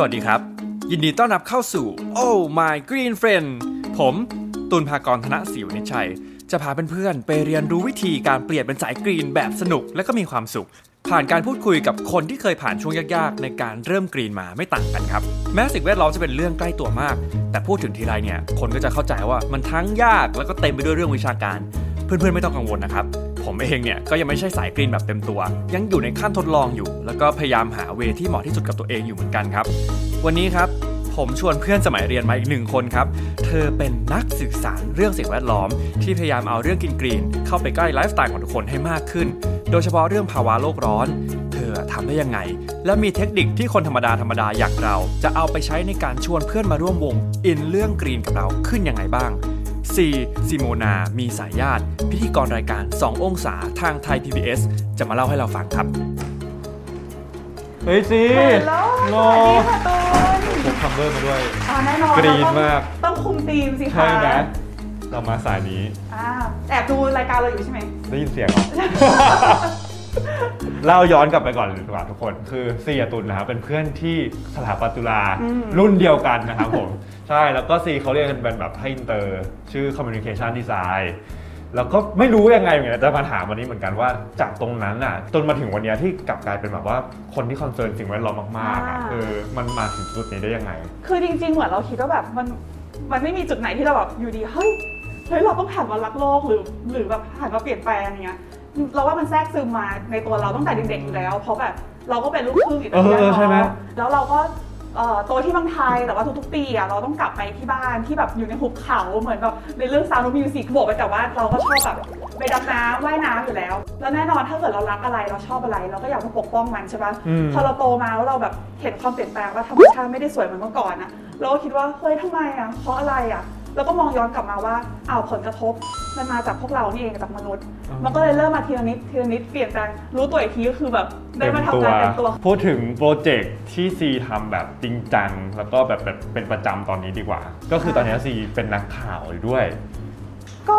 สวัสดีครับ ยินดีต้อนรับเข้าสู่ Oh My Green Friend ผมตุลภากรธนศิวนิชชัย จะพาเพื่อนๆไปเรียนรู้วิธีการเปลี่ยนเป็นสายกรีนแบบสนุกและก็มีความสุข ผ่านการพูดคุยกับคนที่เคยผ่านช่วงยากๆ ในการเริ่มกรีนมาไม่ต่างกันครับ แม้สิ่งแวดล้อมจะเป็นเรื่องใกล้ตัวมาก แต่พูดถึงทีไรเนี่ยคนก็จะเข้าใจว่ามันทั้งยากแล้วก็เต็มไปด้วยเรื่องวิชาการ เพื่อนๆไม่ต้องกังวลนะครับ ผมเองเนี่ยก็ยังไม่ใช่สายกรีนแบบเต็มตัว ยังอยู่ในขั้นทดลองอยู่ แล้วก็พยายามหาเวที่เหมาะที่สุดกับตัวเองอยู่เหมือนกันครับ วันนี้ครับผมชวนเพื่อนสมัยเรียนมาอีกหนึ่งคนครับ เธอเป็นนักสื่อสารเรื่องสิ่งแวดล้อม ที่พยายามเอาเรื่องกินกรีน เข้าไปใกล้ไลฟ์สไตล์ของทุกคนให้มากขึ้น โดยเฉพาะเรื่องภาวะโลกร้อน เธอทำได้ยังไง และมีเทคนิคที่คนธรรมดาธรรมดาอย่างเรา จะเอาไปใช้ในการชวนเพื่อนมาร่วมวง อินเรื่องกรีนกับเราขึ้นยังไงบ้าง C ซิโมนา มีสายญาติ พิธีกรรายการ 2 องศาทางไทย PBS จะมาเล่าให้เราฟังครับ เฮ้ยซีแล้วโลสวัสดีค่ะตูนพกคัมเบอร์มาด้วย อ่าแน่นอนกรี๊ดเต้องมาก ต้องคุมธีมสิคะใช่ไหมเรามาสายนี้ อ่าแอบดูรายการเราอยู่ใช่ไหม ได้ยินเสียงเหรอ เล่าย้อนกลับไปก่อนดีกว่าทุกคน คือซีกับตุลนะครับเป็นเพื่อนที่สถาปัตย์จุฬารุ่นเดียวกันนะครับผม ใช่แล้วก็ซีเขาเรียนกันเป็นแบบให้อินเตอร์ชื่อ Communication Design แล้วก็ไม่รู้ยังไงเหมือนกันจะมาถามวันนี้เหมือนกันว่าจากตรงนั้นน่ะจนมาถึงวันเนี้ยที่กลับกลายเป็นแบบว่าคนที่ concern สิ่งแวดล้อมมากๆอะเออมันมาถึงจุดนี้ได้ยังไง คือจริงๆเหมือนเราคิดว่าแบบมันมันไม่มีจุดไหนที่เราแบบอยู่ดีๆเฮ้ย เฮ้ยเราต้องหันมารักโลกหรือหรือแบบหันมาเปลี่ยนแปลงอย่างเงี้ยเราว่ามันแทรกซึมมาในตัวเราตั้งแต่เด็กๆอยู่แล้ว เพราะแบบเราก็เป็นลูกครึ่งอิตาเลียนเออใช่ไหมเนาะแล้วเราก็เอ่อโตที่เมืองไทยแต่ว่าทุกๆปีอะเราต้องกลับไปที่บ้านที่แบบอยู่ในหุบเขาเหมือนแบบในเรื่อง Sound of Music บวกไปกับว่าเราก็ชอบแบบไปดำน้ำว่ายน้ำอยู่แล้ว แล้วแน่นอนถ้าเกิดเรารักอะไรเราชอบอะไร เราก็อยากจะปกป้องมันใช่ปะอืมพอเราโตมาแล้วเราแบบเห็นความเปลี่ยนแปลงว่าธรรมชาติไม่ได้สวยเหมือนเมื่อก่อนนะเราก็คิดว่าเฮ้ยทำไมอะเพราะอะไรอะแล้วก็มองย้อนกลับมาว่า อ้าวผลกระทบมันมาจากพวกเรานี่เองจากมนุษย์ มันก็เลยเริ่มมาทีละนิดทีละนิดเปลี่ยนแปลงรู้ตัวอีกทีก็คือแบบได้มาทำงานเต็มตัว พูดถึงโปรเจกต์ที่ซีทำแบบจริงจัง แล้วก็แบบแบบเป็นประจำตอนนี้ดีกว่า ก็คือตอนนี้ซีเป็นนักข่าวอยู่ด้วย ก็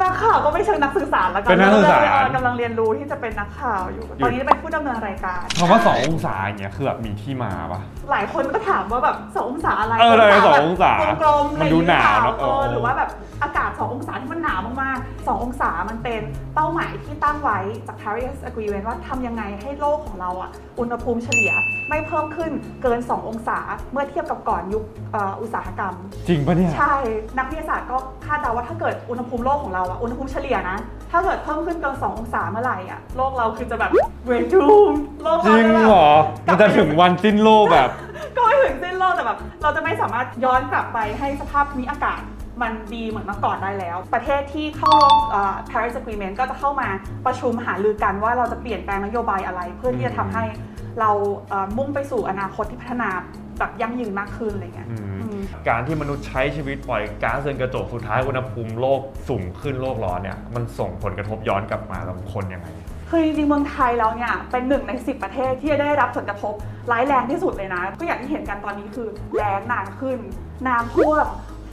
นักข่าวก็ไม่เชิงนักสื่อสารแล้วกัเป็นนักสื่อสารเกำลังเรียนรู้ที่จะเป็นนักข่าวอยู่ ตอนนี้เป็นผู้ดำเนินรายการคำว่าสององศาอย่างเงี้ยคือแบบมีที่มาปะหลายคนก็ถามว่าแบบสององศาอะไรเออเลยแบบสององศากลมๆมันดูหนาวเนอะเออหรือว่าแบบอากาศ2องศาที่มันหนาวมากๆ2องศามันเป็นเป้าหมายที่ตั้งไว้จาก Paris Agreement ว่าทำยังไงให้โลกของเราอะอุณหภูมิเฉลี่ยไม่เพิ่มขึ้นเกิน 2 องศาเมื่อเทียบกับก่อนยุคเอ่ออุตสาหกรรม จริงปะเนี่ยใช่นักวิทยาศาสตร์ก็คาดเดาว่าถ้าเกิดอุณหภูมิโลกของเราอะอุณหภูมิเฉลี่ยนะ ถ้าเกิดเพิ่มขึ้นเกิน2องศาเมื่อไหร่อะโลกเราคือจะแบบเวจูมโลกจเราริงจะแบบเหรอ มันจะถึงวันสิ้นโลกแบบ ก็ไม่ถึงสิ้นโลกแต่แบบเราจะไม่สามารถย้อนกลับไปให้สภาพภูมิอากาศมันดีเหมือนเมื่อก่อนได้แล้ว ประเทศที่เข้าร่วมเอ่อ Paris Agreement ก็จะเข้ามาประชุมหารือกันว่าเราจะเปลี่ยนแปลงนโยบายอะไร เพื่อที่จะทำให้เราเอ่อมุ่งไปสู่อนาคตที่พัฒนา แบบยั่งยืนมากขึ้นอะไรเงี้ยอืมอืมการที่มนุษย์ใช้ชีวิตปล่อยก๊าซเรือนกระจกสุดท้ายอุณหภูมิโลกสูงขึ้นโลกร้อนเนี่ยมันส่งผลกระทบย้อนกลับมากับคนยังไงคือจริงๆเมืองไทยเราเนี่ยเป็นหนึ่งใน 10 ประเทศที่จะได้รับผลกระทบร้ายแรงที่สุดเลยนะ ก็อย่างที่เห็นกันตอนนี้คือแรงนานขึ้น น้ำท่วม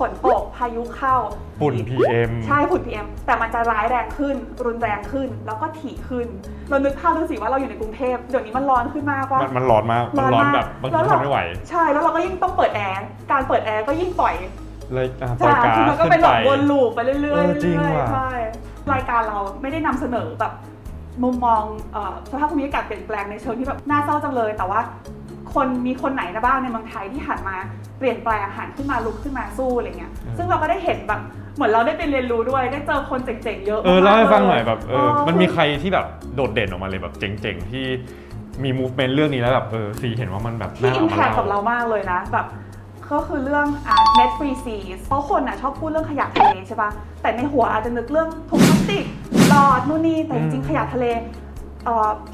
ฝนตกพายุเข้าฝุ่น PM ใช่ฝุ่น PM แต่มันจะร้ายแรงขึ้น รุนแรงขึ้นแล้วก็ถี่ขึ้นเรานึกภาพดูสิว่าเราอยู่ในกรุงเทพเดี๋ยวนี้มันร้อนขึ้นมากว่ามันมันร้อนมากมันร้อนแบบบางทีทนไม่ไหว ใช่แล้วเราก็ยิ่งต้องเปิดแอร์การเปิดแอร์ก็ยิ่งปล่อยเลยอะปล่อยใช่ก๊าคือซมันก็ขึ้เป็นนแบไปบวนลูปไปเรื่อยๆเอเรื่ออยจริงๆว่ะใช่รายการเราไม่ได้นำเสนอแบบมุมมองเอ่อสภาพภูมิอากาศเปลี่ยนแปลงในเชิงที่แบบน่าเศร้าจังเลย แต่ว่า คนมีคนไหนนะบ้างในเมืองไทยที่หันมาเปลี่ยนแปลงหันขึ้นมาลุกขึ้นมาสู้อะไรเงี้ย ซึ่งเราก็ได้เห็นแบบเหมือนเราได้ไปเรียนรู้ด้วยได้เจอคนเจ๋งๆเยอะเออเล่าให้มกๆฟังหน่อยแบบเออเออมันมีใครที่แบบโดดเด่นออกมาเลยแบบเจ๋งๆที่มี movement เรื่องนี้แล้วแบบเออซีเห็นว่ามันแบบที่น่าอิเอามมาแพคกับเล่าเรามากเลยนะแบบก็คือเรื่องอ่า net free seas เพราะคนอะชอบพูดเรื่องขยะทะเลใช่ปะแต่ในหัวอาจจะนึกเรื่องถุงพลาสติกหลอดนู่นนี่แต่จริงๆขยะทะเลเอ่อ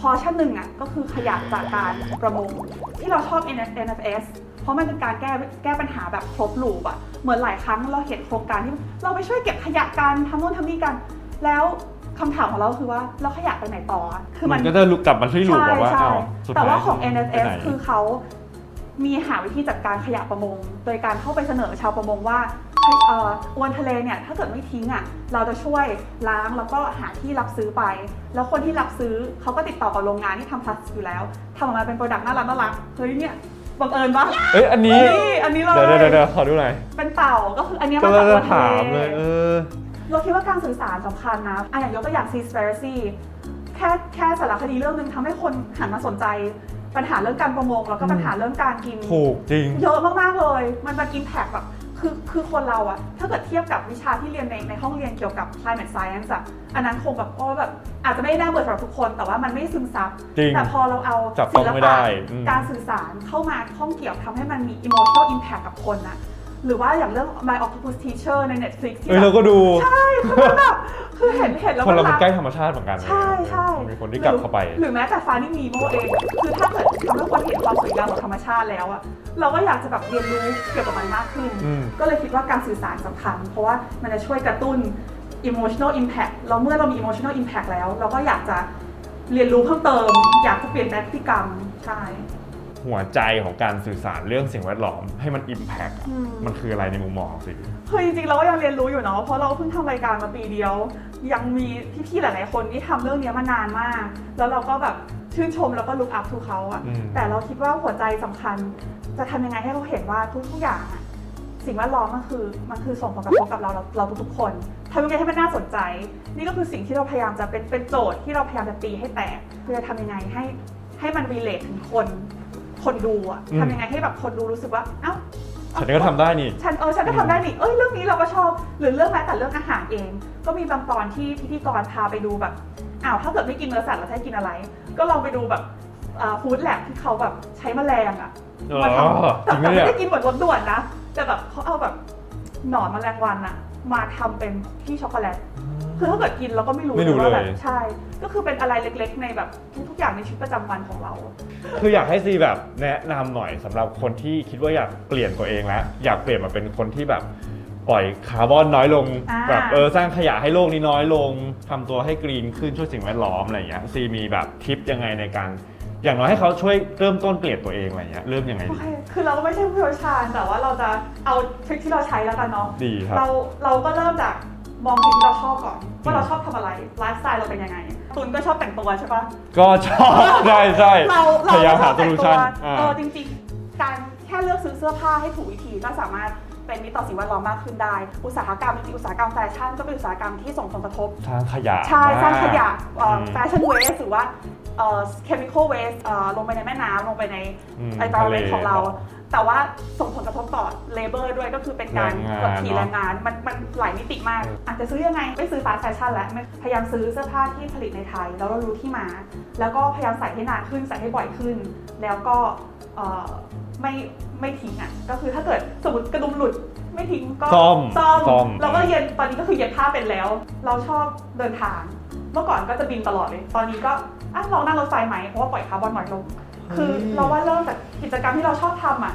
พอชั่นหนึ่งอะก็คือขยะจากการประมงที่เราชอบ NFS เพราะมันเป็นการแก้แก้ปัญหาแบบครบลูปอะเหมือนหลายครั้งเราเห็นโครงการที่เราไปช่วยเก็บขยะกันทำนู่นทำนี่กัน แล้วคำถามของเราคือว่าแล้วขยะไปไหนต่ออะคือมัมันนก็จะลุกกลับมาที่ลูปบอกว่าใช่อ้าวใช่สุดแต่ท้ายว่าของไป NFS ไหนคือเขามีหาวิธีจัดการขยะประมง โดยการเข้าไปเสนอชาวประมงว่าให้เอ่ออวนทะเลเนี่ยถ้าเกิดไม่ทิ้งอะเราจะช่วยล้างแล้วก็หาที่รับซื้อไป แล้วคนที่รับซื้อเขาก็ติดต่อกับโรงงานที่ทำพลาสติกอยู่แล้วทำออกมาเป็น product น่ารักน่ารักเฮ้ยเนี่ยบังเอิญปะเอ้ยอันนี้นี่อันนี้เลยเดี๋ยวเดี๋ยวเดี๋ยวขอดูหน่อยเป็นเต่าก็คืออันเนี้ยก็มาเลจากยตัวจะทะถามเลย เออ เราคิดว่าการสื่อสารสำคัญนะอะอย่างยกตัวอย่าง Seaspiracy แค่แค่สารคดีเรื่องหนึงทำให้คนหันมาสนใจ ปัญหาเรื่องการประมงแล้วก็ปัญหาเรื่องการกิน ถูกจริง เยอะมาก ๆ เลย มัน make impact แบบ คือคือคนเราอะถ้าเกิดเทียบกับวิชาที่เรียนในในห้องเรียนเกี่ยวกับ climate science อะอันนั้นคงแบบโอ้แบบอาจจะไม่ได้น่าเบื่อสำหรับทุกคน แต่ว่ามันไม่ซึมซับ จริงแต่พอเราเอาจับต้ศิองลไม่ปะได้อืม การสื่อสารเข้ามาข้องเกี่ยวทำให้มันมี emotional impact กับคนอะ หรือว่าอย่างเรื่อง My Octopus Teacher ใน Netflix ที่เอ้ยแบเราบก็ดูใช่คือมันแบบคือเห็นเห็นแล้วคนเรามัมันรักใกล้ธรรมชาติเหมือนกันใช่ใช่มีคนที่กลับเข้าไป หรือแม้แต่ฟานี่มีโมเอง คือถ้าเกิดทำให้คนเห็นความสวยงามของธรรมชาติแล้วอะเราก็อยากจะแบบเรียนรู้เกี่ยวกับมันมากขึ้นอืมก็เลยคิดว่าการสื่อสารสำคัญ เพราะว่ามันจะช่วยกระตุ้น emotional impact เราเมื่อเรามี emotional impact แล้ว เราก็อยากจะเรียนรู้เพิ่มเติม อยากจะเปลี่ยนแปลงพฤติกรรมใช่ หัวใจของการสื่อสารเรื่องสิ่งแวดล้อมให้มันอิมแพกอืมมันคืออะไรในมุมมองของสิคือจริงๆเราก็ยังเรียนรู้อยู่เนาะเพราะเราเพิ่งทำรายการมาปีเดียว ยังมีพี่ๆหลายๆคนที่ทำเรื่องนี้มานานมาก แล้วเราก็แบบชื่นชมแล้วก็ look up to เขาอะอืมแต่เราคิดว่าหัวใจสำคัญ จะทำยังไงให้เขาเห็นว่าทุกๆอย่างอะสิ่งแวดล้อมมันคือมันคือส่งผลกระทบกับเราเราเราทุกๆคนทำยังไงให้มันน่าสนใจ นี่ก็คือสิ่งที่เราพยายามจะเป็นเป็นโจทย์ที่เราพยายามจะตีให้แตกคือจะทำยังไงให้ให้มัน relate ถึงคน คนดูอะอืมทำยังไงให้แบบคนดูรู้สึกว่า เอ้าฉันก็ทำได้นี่ ฉันเออฉันก็ทำได้นี่ เอ้ยเรื่องนี้เราก็ชอบ หรือเรื่องแม้แต่เรื่องอาหารเอง ก็มีบางตอนที่พิธีกรพาไปดูแบบ อ้าวถ้าเกิดไม่กินเนื้อสัตว์เราจะให้กินอะไร ก็ลองไปดูแบบฟู้ดแลบที่เขาแบบใช้แมลงอะอ๋อมาทำแต่จริงไหมแต่เนี่ยไม่ได้กินเหมือนรสด่วนนะ แต่แบบเขาเอาแบบหนอนแมลงวันอะมาทำเป็นที่ช็อกโกแลต คือถ้าเกิดกินเราก็ไม่รู้ไม่รู้ว่าแบบเลยใช่ ก็คือเป็นอะไรเล็กๆ ในแบบทุกๆอย่างในชีวิตประจำวันของเรา คืออยากให้ซีแบบแนะนำหน่อยสำหรับคนที่คิดว่าอยากเปลี่ยนตัวเองแล้วอยากเปลี่ยนมาเป็นคนที่แบบปล่อยคาร์บอนน้อยลง อ่า แบบเออสร้างขยะให้โลกนี้น้อยลงทำตัวให้กรีนขึ้นช่วยสิ่งแวดล้อมอะไรอย่างเงี้ยซีมีแบบทิปยังไงในการ อย่างน้อยให้เขาช่วยเริ่มต้นเปลี่ยนตัวเองอะไรอย่างเงี้ยเริ่มยังไงโอดี เค คือเราก็ไม่ใช่ผู้เชี่ยวชาญแต่ว่าเราจะเอาทริคที่เราใช้แล้วกันเนาะ ดีครับ เราเราก็เริ่มจาก มองสิ่งที่เราชอบก่อนว่าเราชอบทำอะไรไลฟ์สไตล์เราเป็นยังไงตุนก็ชอบแต่งตัวใช่ปะก็ชอบใช่ใช่เราเราพยายามก็ชหาอบโซแต่งลูตัชัวนอ่าเออจริงๆการแค่เลือกซื้อเสื้อผ้าให้ถูกวิธีก็สามารถ เป็นมิตรต่อสิ่งแวดล้อมมากขึ้นได้ อุตสาหกรรมจริงๆอุตสาหกรรมแฟชั่นก็เป็นอุตสาหกรรมที่ส่งผลกระทบสร้างขยะใช่สร้างขยะมากแฟชั่น waste หรือว่า chemical waste ลงไปในแม่น้ำลงไปในอืมไอตาทะเวเลของเรา แต่ว่าส่งผลกระทบต่อ labor ด้วยก็คือเป็นการแรงงานกดขี่แรงงาน มันมันหลายมิติมาก อาจจะซื้อยังไง ไม่ซื้อ fast fashion แล้วไม่พยายามซื้อเสื้อผ้าที่ผลิตในไทย แล้วเรารู้ที่มา แล้วก็พยายามใส่ให้นานขึ้นใส่ให้บ่อยขึ้น แล้วก็เอ่อไม่ ไม่ทิ้งอะก็คือถ้าเกิดสมมติกระดุมหลุดไม่ทิ้งก็ซ่อมซ่อมซ่อมเราก็เย็นตอนนี้ก็คือเย็บผ้าเป็นแล้ว เราชอบเดินทาง เมื่อก่อนก็จะบินตลอดเลย ตอนนี้ก็อะลองนั่งรถไฟไหมเพราะว่าปล่อยคาร์บอนน้อยลงคือเราว่าเริ่มจากกิจกรรมที่เราชอบทำอะ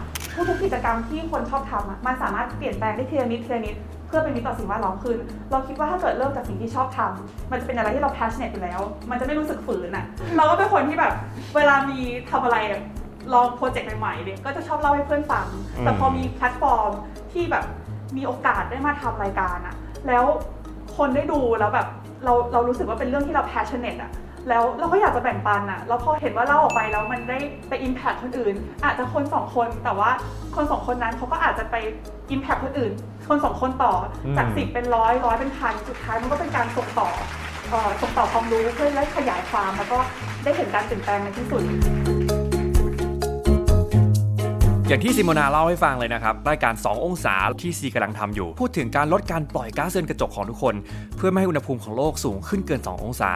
ทุกๆกิจกรรมที่คนชอบทำอะมันสามารถเปลี่ยนแปลงได้ทีละนิดทีละนิดเพื่อเป็นมิตรต่อสิ่งแวดล้อมขึ้นเราคิดว่าถ้าเกิดเริ่มจากสิ่งที่ชอบทำมันจะเป็นอะไรที่เรา passionate อยู่แล้ว มันจะไม่รู้สึกฝืนอะ เราก็เป็นคนที่แบบ เวลามีทำอะไรอะ ลองโปรเจกต์ใหม่ๆเนี่ยก็จะชอบเล่าให้เพื่อนฟัง แต่พอมีแพลตฟอร์มที่แบบมีโอกาสได้มาทำรายการอะแล้วคนได้ดูแล้วแบบเราเรารู้สึกว่าเป็นเรื่องที่เรา passionate อะแล้วเราก็อยากจะแบ่งปันอะแล้วพอเห็นว่าเล่าออกไปแล้วมันได้ไป impact คนอื่น อาจจะคนสองคนแต่ว่าคนสองคนนั้นเขาก็อาจจะไป impact คนอื่น คนสองคนต่ออมจากสิบเป็นร้อยร้อยเป็นพันสุดท้ายมันก็เป็นการส่งต่อเอ่อส่งต่อความรู้เพื่อได้ขยายความแล้วก็ได้เห็นการเปลี่ยนแปลงในที่สุด อย่างที่ซิโมนาเล่าให้ฟังเลยนะครับรายการ 2 องศาที่ซีกำลังทำอยู่ พูดถึงการลดการปล่อยก๊าซเรือนกระจกของทุกคน เพื่อไม่ให้อุณหภูมิของโลกสูงขึ้นเกิน 2 องศา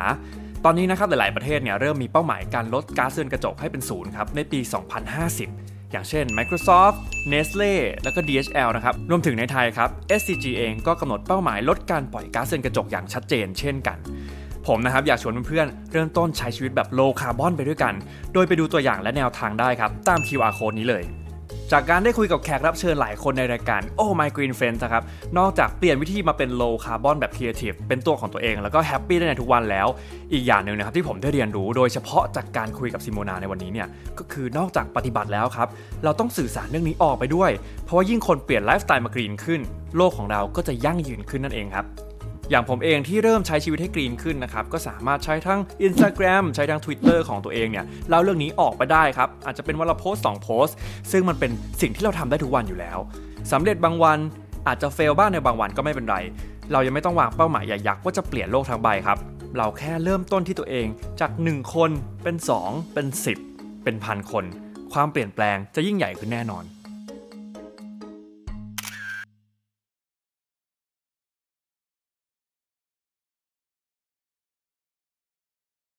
ตอนนี้นะครับหลาย ๆ ประเทศเนี่ยเริ่มมีเป้าหมายการลดก๊าซเรือนกระจกให้เป็นศูนย์ครับในปี 2050อย่างเช่น Microsoft, Nestle แล้วก็ DHL นะครับ รวมถึงในไทยครับ SCG เองก็กำหนดเป้าหมายลดการปล่อยก๊าซเรือนกระจกอย่างชัดเจนเช่นกัน ผมนะครับอยากชวนเพื่อนๆ เริ่มต้นใช้ชีวิตแบบ low carbon ไปด้วยกัน โดยไปดูตัวอย่างและแนวทางได้ครับ ตาม QR code นี้เลย จากการได้คุยกับแขกรับเชิญหลายคนในรายการ Oh My Green Friends นะครับ นอกจากเปลี่ยนวิธีมาเป็น low carbon แบบ creative เป็นตัวของตัวเอง แล้วก็ happy ได้ในทุกวันแล้ว อีกอย่างหนึ่งนะครับที่ผมได้เรียนรู้โดยเฉพาะจากการคุยกับซิโมนาในวันนี้เนี่ย ก็คือนอกจากปฏิบัติแล้วครับ เราต้องสื่อสารเรื่องนี้ออกไปด้วย เพราะว่ายิ่งคนเปลี่ยนไลฟ์สไตล์มากรีนขึ้น โลกของเราก็จะยั่งยืนขึ้นนั่นเองครับ อย่างผมเองที่เริ่มใช้ชีวิตให้กรีนขึ้นนะครับ ก็สามารถใช้ทั้ง Instagram ใช้ทั้ง Twitter ของตัวเองเนี่ยเล่าเรื่องนี้ออกไปได้ครับ อาจจะเป็นวันละโพสต์2โพสต์ ซึ่งมันเป็นสิ่งที่เราทำได้ทุกวันอยู่แล้วสำเร็จบางวันอาจจะเฟลบ้างในบางวันก็ไม่เป็นไร เรายังไม่ต้องวางเป้าหมายใหญ่ยักษ์ว่าจะเปลี่ยนโลกทั้งใบครับ เราแค่เริ่มต้นที่ตัวเองจาก 1 คนเป็น 2 เป็น 10 เป็นพันคน ความเปลี่ยนแปลงจะยิ่งใหญ่ขึ้นแน่นอน